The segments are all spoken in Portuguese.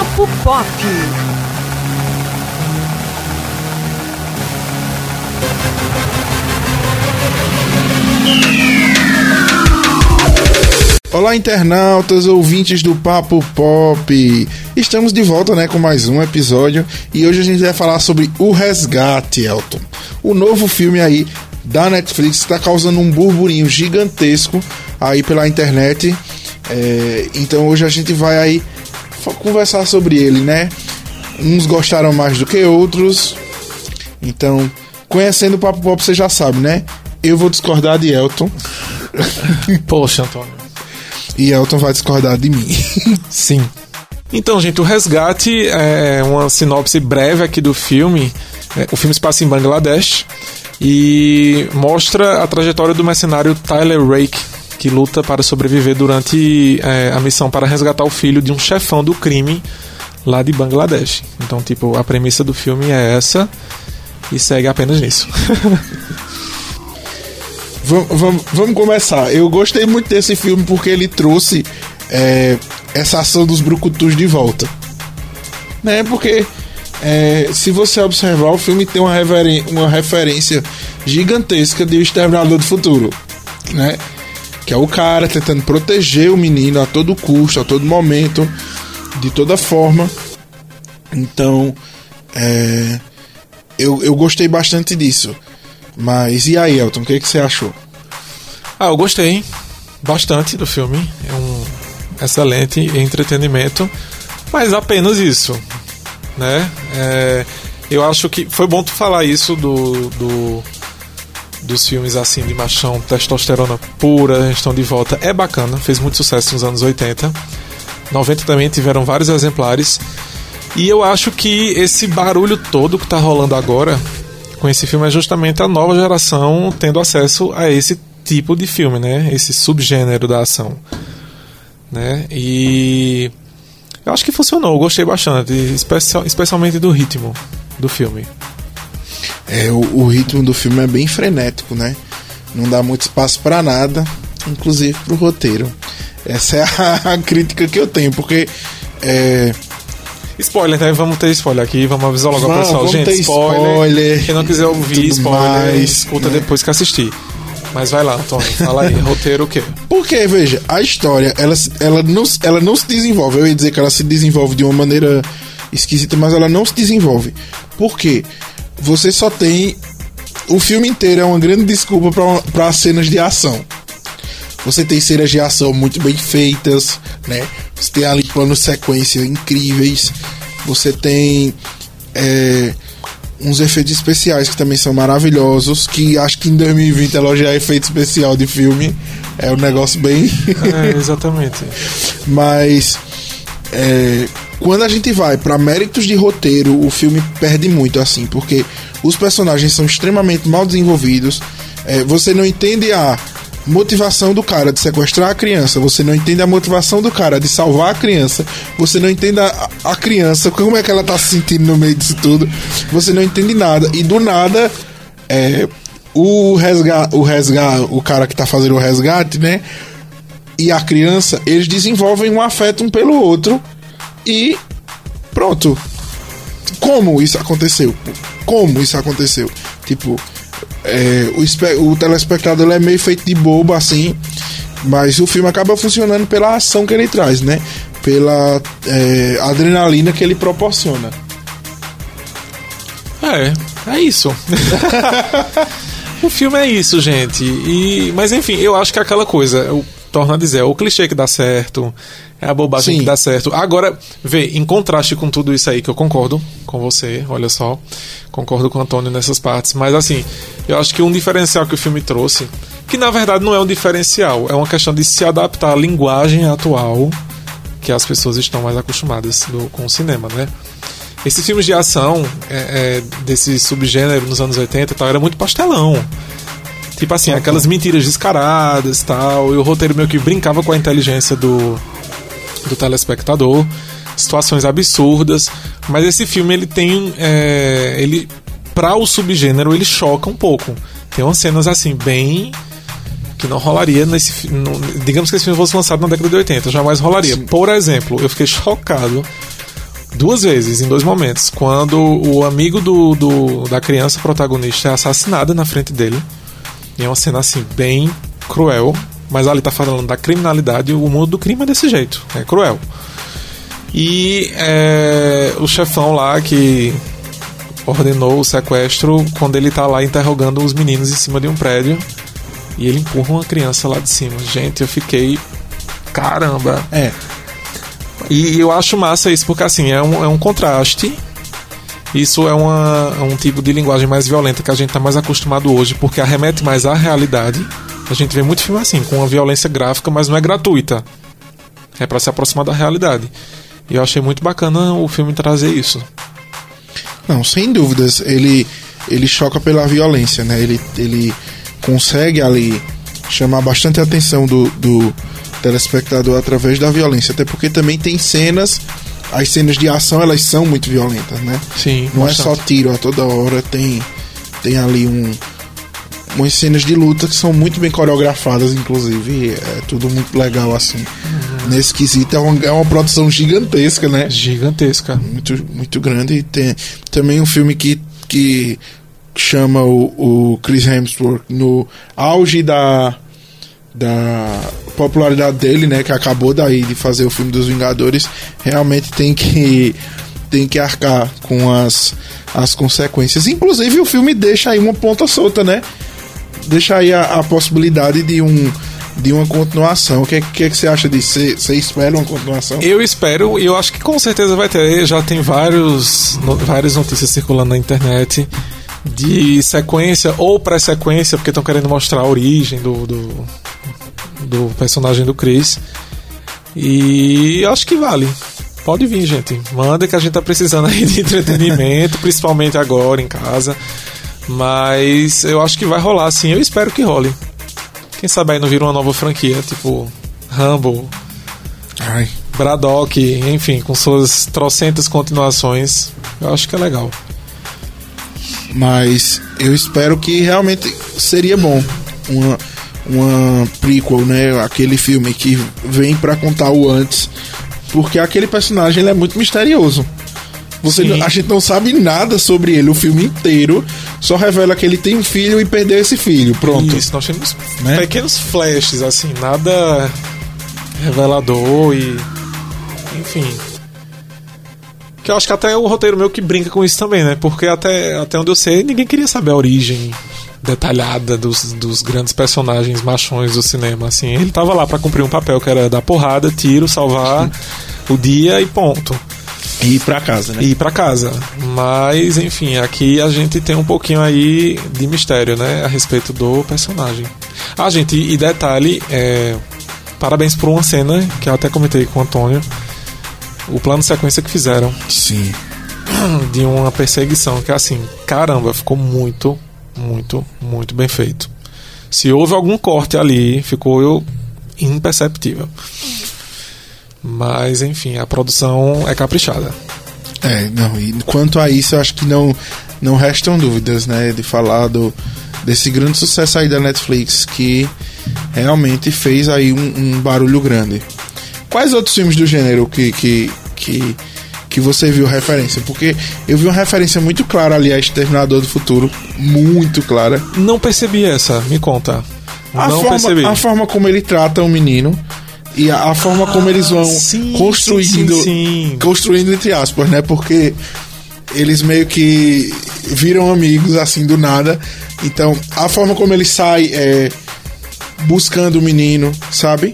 Papo Pop. Olá, internautas, ouvintes do Papo Pop. Estamos de volta, né, com mais um episódio e hoje a gente vai falar sobre O Resgate, Elton. O novo filme aí da Netflix está causando um burburinho gigantesco aí pela internet. É, então hoje a gente vai aí conversar sobre ele, né? Uns gostaram mais do que outros. Então, conhecendo o Papo Pop, você já sabe, né? Eu vou discordar de Elton. Poxa, Antônio. E Elton vai discordar de mim. Sim. Então, gente, o Resgate é uma sinopse breve aqui do filme. É, o filme se passa em Bangladesh e mostra a trajetória do mercenário Tyler Rake, que luta para sobreviver durante é, a missão para resgatar o filho de um chefão do crime lá de Bangladesh. Então, tipo, a premissa do filme é essa e segue apenas nisso. vamos, vamos começar. Eu gostei muito desse filme porque ele trouxe é, essa ação dos brucutus de volta. Né? Porque é, se você observar, o filme tem uma, uma referência gigantesca de O Exterminador do Futuro. Né? Que é o cara tentando proteger o menino a todo custo, a todo momento, de toda forma. Então, é, eu, eu gostei bastante disso. Mas e aí, Elton, o que, que você achou? Ah, eu gostei bastante do filme. É um excelente entretenimento, mas apenas isso, né? É, eu acho que foi bom tu falar isso do, do dos filmes assim de machão, testosterona pura, estão de volta. É bacana, fez muito sucesso nos anos 80. 90 também tiveram vários exemplares. E eu acho que esse barulho todo que tá rolando agora com esse filme é justamente a nova geração tendo acesso a esse tipo de filme, né? Esse subgênero da ação, né? E eu acho que funcionou, gostei bastante, especial, especialmente do ritmo do filme. É, o, o, ritmo do filme é bem frenético, né? Não dá muito espaço para nada, inclusive pro roteiro. Essa é a, a crítica que eu tenho, porque é, Spoiler, né? Vamos ter spoiler aqui, vamos avisar logo ao pessoal. Gente, spoiler, spoiler. Quem não quiser ouvir spoiler, mais, escuta né? depois que assistir. Mas vai lá, Antônio, fala aí, roteiro o quê? Porque, veja, a história, ela, ela, não, ela não se desenvolve. Eu ia dizer que ela se desenvolve de uma maneira esquisita, mas ela não se desenvolve. Por quê? Você só tem. O filme inteiro é uma grande desculpa para cenas de ação. Você tem cenas de ação muito bem feitas, né? Você tem ali planos sequência incríveis. Você tem é, uns efeitos especiais que também são maravilhosos. Que acho que em 2020 elogiar efeito especial de filme é um negócio bem. É, exatamente. Mas é, quando a gente vai para méritos de roteiro, o filme perde muito, assim, porque os personagens são extremamente mal desenvolvidos. É, você não entende a motivação do cara de sequestrar a criança, você não entende a motivação do cara de salvar a criança, você não entende a, a criança, como é que ela tá se sentindo no meio disso tudo, você não entende nada. E do nada, é, o resgate, o resgate, o cara que tá fazendo o resgate, né? E a criança, eles desenvolvem um afeto um pelo outro e pronto. Como isso aconteceu? Como isso aconteceu? Tipo, é, o, o telespectador é meio feito de bobo assim, mas o filme acaba funcionando pela ação que ele traz, né? Pela é, adrenalina que ele proporciona. É, é isso. o filme é isso, gente. E, mas enfim, eu acho que é aquela coisa, eu torno a dizer, é o clichê que dá certo, é a bobagem Sim. que dá certo. Agora, vê, em contraste com tudo isso aí, que eu concordo com você, olha só, concordo com o Antônio nessas partes, mas assim, eu acho que um diferencial que o filme trouxe, que na verdade não é um diferencial, é uma questão de se adaptar à linguagem atual que as pessoas estão mais acostumadas do, com o cinema, né? Esses filmes de ação é, é, desse subgênero nos anos 80 tal, era muito pastelão. Tipo assim, aquelas mentiras descaradas tal, e o roteiro meio que brincava com a inteligência do, do telespectador, situações absurdas, mas esse filme ele tem, é, ele para o subgênero ele choca um pouco. Tem umas cenas assim bem que não rolaria nesse digamos que esse filme fosse lançado na década de 80, jamais rolaria. Sim. Por exemplo, eu fiquei chocado Duas vezes, em dois momentos. Quando o amigo do, do, da criança protagonista é assassinado na frente dele. E é uma cena assim, bem cruel. Mas ali tá falando da criminalidade e o mundo do crime é desse jeito. É cruel. E é, o chefão lá que ordenou o sequestro quando ele tá lá interrogando os meninos em cima de um prédio. E ele empurra uma criança lá de cima. Gente, eu fiquei. Caramba! É. E, e eu acho massa isso, porque assim, é um, é um contraste. Isso é, uma, um tipo de linguagem mais violenta que a gente tá mais acostumado hoje, porque arremete mais à realidade. A gente vê muito filme assim, com uma violência gráfica, mas não é gratuita. É para se aproximar da realidade. E eu achei muito bacana o filme trazer isso. Não, sem dúvidas, ele ele choca pela violência, né? Ele, ele consegue ali chamar bastante a atenção do, do telespectador através da violência, até porque também tem cenas, as cenas de ação elas são muito violentas, né? Sim. Não bastante. é só tiro a toda hora, tem tem ali um umas cenas de luta que são muito bem coreografadas, inclusive, é tudo muito legal assim. Uhum. Nesse quesito é uma, é uma produção gigantesca, né? Gigantesca. Muito, muito grande. E tem também um filme que, que chama o, o Chris Hemsworth no auge da, da popularidade dele, né? Que acabou daí de fazer o filme dos Vingadores. Realmente tem que tem que arcar com as, as consequências. Inclusive o filme deixa aí uma ponta solta, né? deixa aí a, a possibilidade de um de uma continuação. O que, que, que você acha disso? Você, você espera uma continuação? Eu espero, e eu acho que com certeza vai ter. Já tem vários, no, várias notícias circulando na internet de sequência ou pré-sequência, porque estão querendo mostrar a origem do, do, do, personagem do Chris. E acho que vale. Pode vir, gente. Manda que a gente tá precisando aí de entretenimento, principalmente agora em casa. Mas eu acho que vai rolar, sim. Eu espero que role. Quem sabe aí não vira uma nova franquia, tipo Rumble, Ai. Braddock, enfim, com suas trocentas continuações. Eu acho que é legal. Mas eu espero que realmente seria bom uma, uma prequel, né? Aquele filme que vem para contar o antes, porque aquele personagem ele é muito misterioso. Você, a gente não sabe nada sobre ele o filme inteiro. Só revela que ele tem um filho e perdeu esse filho. Pronto. Isso, nós temos né? pequenos flashes, assim, nada revelador e. Enfim. Que eu acho que até o roteiro meu que brinca com isso também, né? Porque até, até onde eu sei, ninguém queria saber a origem detalhada dos, dos grandes personagens machões do cinema. Assim, ele tava lá para cumprir um papel que era dar porrada, tiro, salvar o dia e ponto. E ir pra casa, né? E ir pra casa. Mas, enfim, aqui a gente tem um pouquinho aí de mistério, né? A respeito do personagem. Ah, gente, e detalhe, é... parabéns por uma cena que eu até comentei com o Antônio. O plano sequência que fizeram. Sim. De uma perseguição que, assim, caramba, ficou muito, muito, muito bem feito. Se houve algum corte ali, ficou imperceptível. Mas, enfim, a produção é caprichada. É, não, e quanto a isso, eu acho que não, não restam dúvidas, né, de falar do, desse grande sucesso aí da Netflix, que realmente fez aí um, um barulho grande. Quais outros filmes do gênero que, que, que, que você viu referência? Porque eu vi uma referência muito clara ali a Exterminador do Futuro, muito clara. Não percebi essa, me conta. A não forma, percebi. A forma como ele trata o menino e a, a forma como eles vão sim, construindo, sim, sim, construindo entre aspas, né? Porque eles meio que viram amigos assim do nada. Então, a forma como ele sai é, buscando o menino, sabe?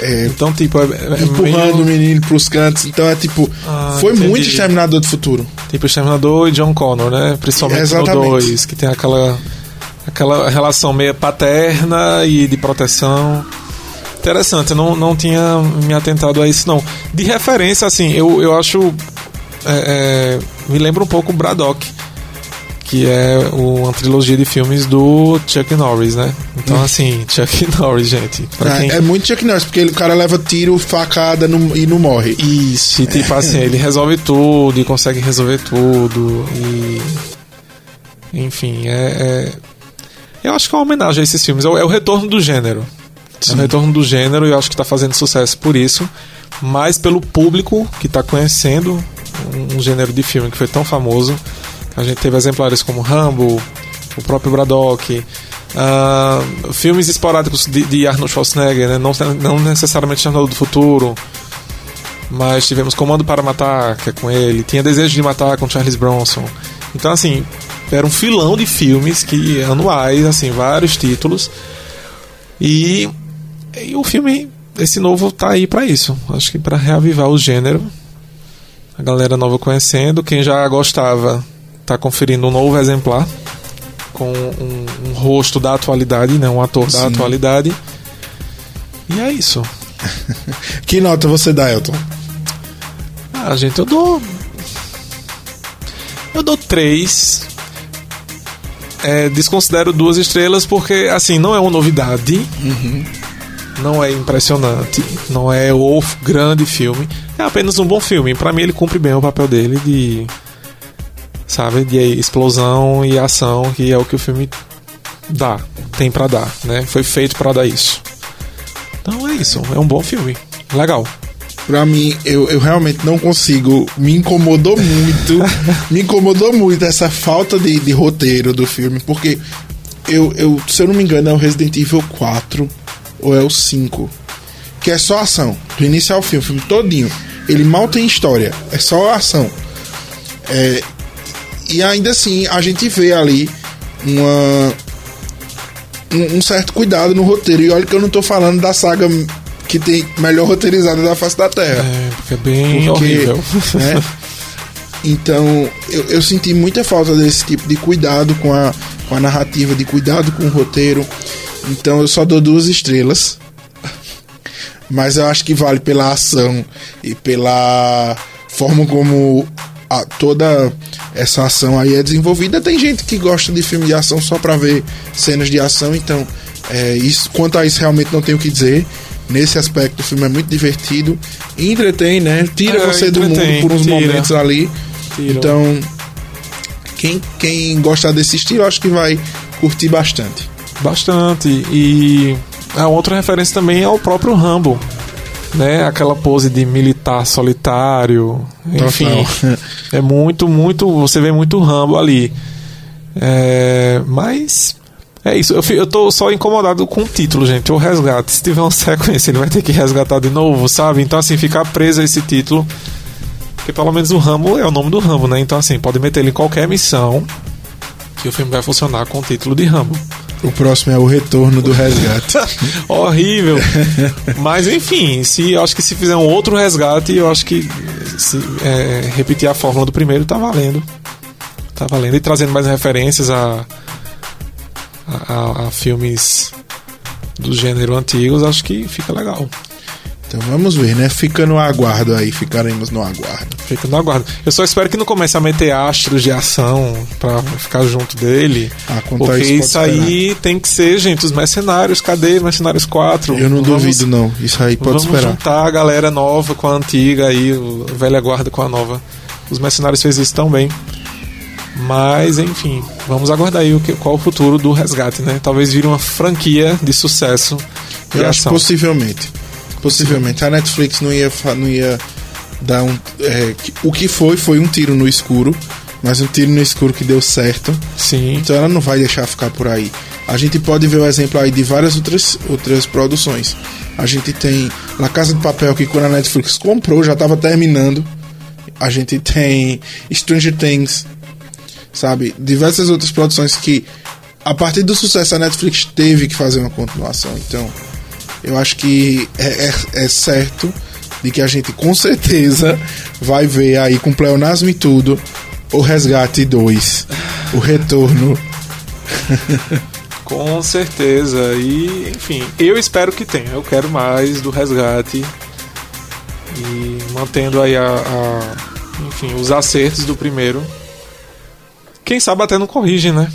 É, então, tipo, é, é empurrando meio... o menino pros cantos. Então é tipo. Ah, foi entendi. muito Exterminador do Futuro. Tipo Exterminador e John Connor, né? Principalmente Exatamente. no 2, que tem aquela, aquela relação meio paterna e de proteção. Interessante, eu não, não tinha me atentado a isso, não. De referência, assim, eu, eu acho. É, é, me lembra um pouco o Braddock, que é uma trilogia de filmes do Chuck Norris, né? Então, hum. assim, Chuck Norris, gente. É, quem... é, muito Chuck Norris, porque ele, o cara leva tiro, facada no, e não morre. Isso, e tipo assim, ele resolve tudo e consegue resolver tudo. E. Enfim, é, é. Eu acho que é uma homenagem a esses filmes. É o, é o retorno do gênero. Sim. É o retorno do gênero e eu acho que está fazendo sucesso por isso, mas pelo público que está conhecendo um, um gênero de filme que foi tão famoso. A gente teve exemplares como Rambo, o próprio Braddock, uh, filmes esporádicos de, de, Arnold Schwarzenegger, né? não, não necessariamente Jornal do Futuro, mas tivemos Comando para Matar, que é com ele, tinha Desejo de Matar com Charles Bronson. Então, assim, era um filão de filmes que anuais, assim, vários títulos. E, e o filme, esse novo, tá aí para isso. Acho que para reavivar o gênero. A galera nova conhecendo, quem já gostava tá conferindo um novo exemplar com um, um rosto da atualidade, né, um ator Sim. da atualidade. E é isso. que nota você dá, Elton? Ah, gente, eu dou. Eu dou três. É, desconsidero duas estrelas porque, assim, não é uma novidade. Uhum. Não é impressionante. Não é o grande filme. É apenas um bom filme. Para mim, ele cumpre bem o papel dele de. Sabe? De explosão e ação, que é o que o filme dá. Tem para dar, né? Foi feito para dar isso. Então é isso. É um bom filme. Legal pra mim, eu, eu realmente não consigo. Me incomodou muito. me incomodou muito essa falta de, de roteiro do filme, porque eu, eu, se eu não me engano, é o Resident Evil 4 ou é o 5. Que é só ação. Do início ao fim, o filme todinho. Ele mal tem história. É só ação. É, e ainda assim, a gente vê ali uma, um, um, certo cuidado no roteiro. E olha que eu não tô falando da saga que tem melhor roteirizada da face da Terra. É, porque é bem porque, horrível. Né? Então, eu, eu, senti muita falta desse tipo de cuidado com a, com a narrativa, de cuidado com o roteiro. Então, eu só dou duas estrelas. Mas eu acho que vale pela ação e pela forma como a, toda essa ação aí é desenvolvida. Tem gente que gosta de filme de ação só para ver cenas de ação, então é, isso, quanto a isso realmente não tenho o que dizer. Nesse aspecto, o filme é muito divertido. Entretém, né? Tira é, você do mundo por uns tira. momentos ali. Tira. Então, quem, quem gostar desse estilo, acho que vai curtir bastante. Bastante. E a outra referência também é o próprio Rambo. Né? Aquela pose de militar solitário. Enfim. é muito, muito. Você vê muito Rambo ali. É, mas é isso, eu, eu tô só incomodado com o título, gente. O resgate. Se tiver uma sequência, ele vai ter que resgatar de novo, sabe? Então, assim, ficar preso a esse título. Porque pelo menos o Rambo é o nome do Rambo, né? Então, assim, pode meter ele em qualquer missão que o filme vai funcionar com o título de Rambo. O próximo é o retorno do resgate. Horrível. Mas enfim, se acho que se fizer um outro resgate, eu acho que se é, repetir a fórmula do primeiro tá valendo. Tá valendo. E trazendo mais referências a a, a filmes do gênero antigos, acho que fica legal. Então vamos ver, né? Fica no aguardo aí, ficaremos no aguardo. Fica no aguardo. Eu só espero que não comece a meter astros de ação pra ficar junto dele. Ah, porque isso, isso aí tem que ser, gente, os mercenários. Cadê Mercenários 4? Eu não vamos, duvido, não. Isso aí pode vamos esperar. Vamos juntar a galera nova com a antiga aí, a velha guarda com a nova. Os mercenários fez isso tão bem. Mas, enfim, vamos aguardar aí o que, qual o futuro do resgate, né? Talvez vire uma franquia de sucesso. Eu acho possivelmente. Possivelmente. A Netflix não ia, não ia dar um. É, o que foi, foi um tiro no escuro. Mas um tiro no escuro que deu certo. Sim. Então ela não vai deixar ficar por aí. A gente pode ver o exemplo aí de várias outras, outras produções. A gente tem La Casa de Papel, que quando a Netflix comprou, já estava terminando. A gente tem Stranger Things, sabe? Diversas outras produções que, a partir do sucesso, a Netflix teve que fazer uma continuação. Então, eu acho que é, é, é certo de que a gente com certeza vai ver aí com Pleonasmo e tudo o Resgate 2, o retorno. com certeza. E, enfim, eu espero que tenha. Eu quero mais do Resgate. E mantendo aí a, a enfim, os acertos do primeiro quem sabe até não corrige, né?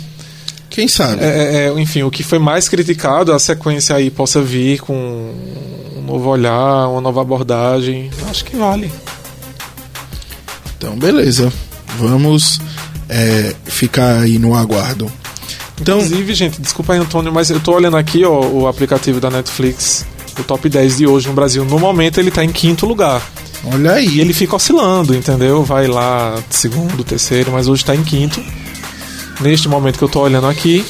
Quem sabe? É, é, é, enfim, o que foi mais criticado, a sequência aí possa vir com um novo olhar, uma nova abordagem. Acho que vale. Então, beleza. Vamos é, ficar aí no aguardo. Então, Inclusive, gente, desculpa aí, Antônio, mas eu tô olhando aqui ó, o aplicativo da Netflix, o top 10 de hoje no Brasil. No momento, ele tá em quinto lugar. Olha aí. E ele fica oscilando, entendeu? Vai lá segundo, terceiro, mas hoje está em quinto. Neste momento que eu tô olhando aqui.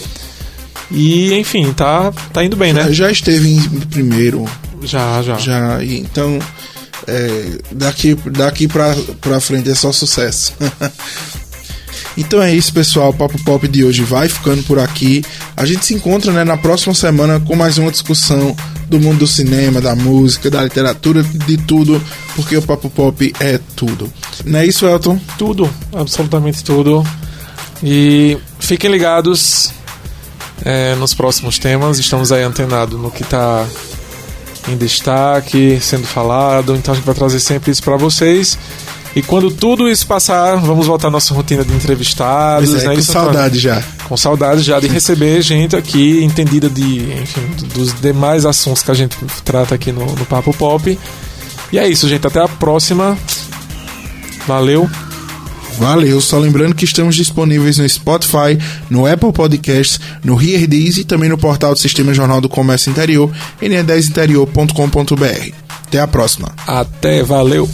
E, enfim, tá, tá indo bem, né? Já esteve em primeiro. Já, já. Já, então. É, daqui daqui pra, pra frente é só sucesso. Então é isso, pessoal. O Papo Pop de hoje vai ficando por aqui. A gente se encontra né, na próxima semana com mais uma discussão do mundo do cinema, da música, da literatura, de tudo, porque o Papo Pop é tudo. Não é isso, Elton? Tudo, absolutamente tudo. E fiquem ligados é, nos próximos temas. Estamos aí antenados no que está em destaque, sendo falado. Então a gente vai trazer sempre isso para vocês. E quando tudo isso passar, vamos voltar à nossa rotina de entrevistados. Pois é, né? com Isso, saudade já. Com saudade já de receber gente aqui entendida de, enfim, dos demais assuntos que a gente trata aqui no, no Papo Pop. E é isso, gente. Até a próxima. Valeu. Valeu, só lembrando que estamos disponíveis no Spotify, no Apple Podcasts, no HearDees e também no portal do Sistema Jornal do Comércio Interior, ne10interior.com.br. Até a próxima. Até, valeu.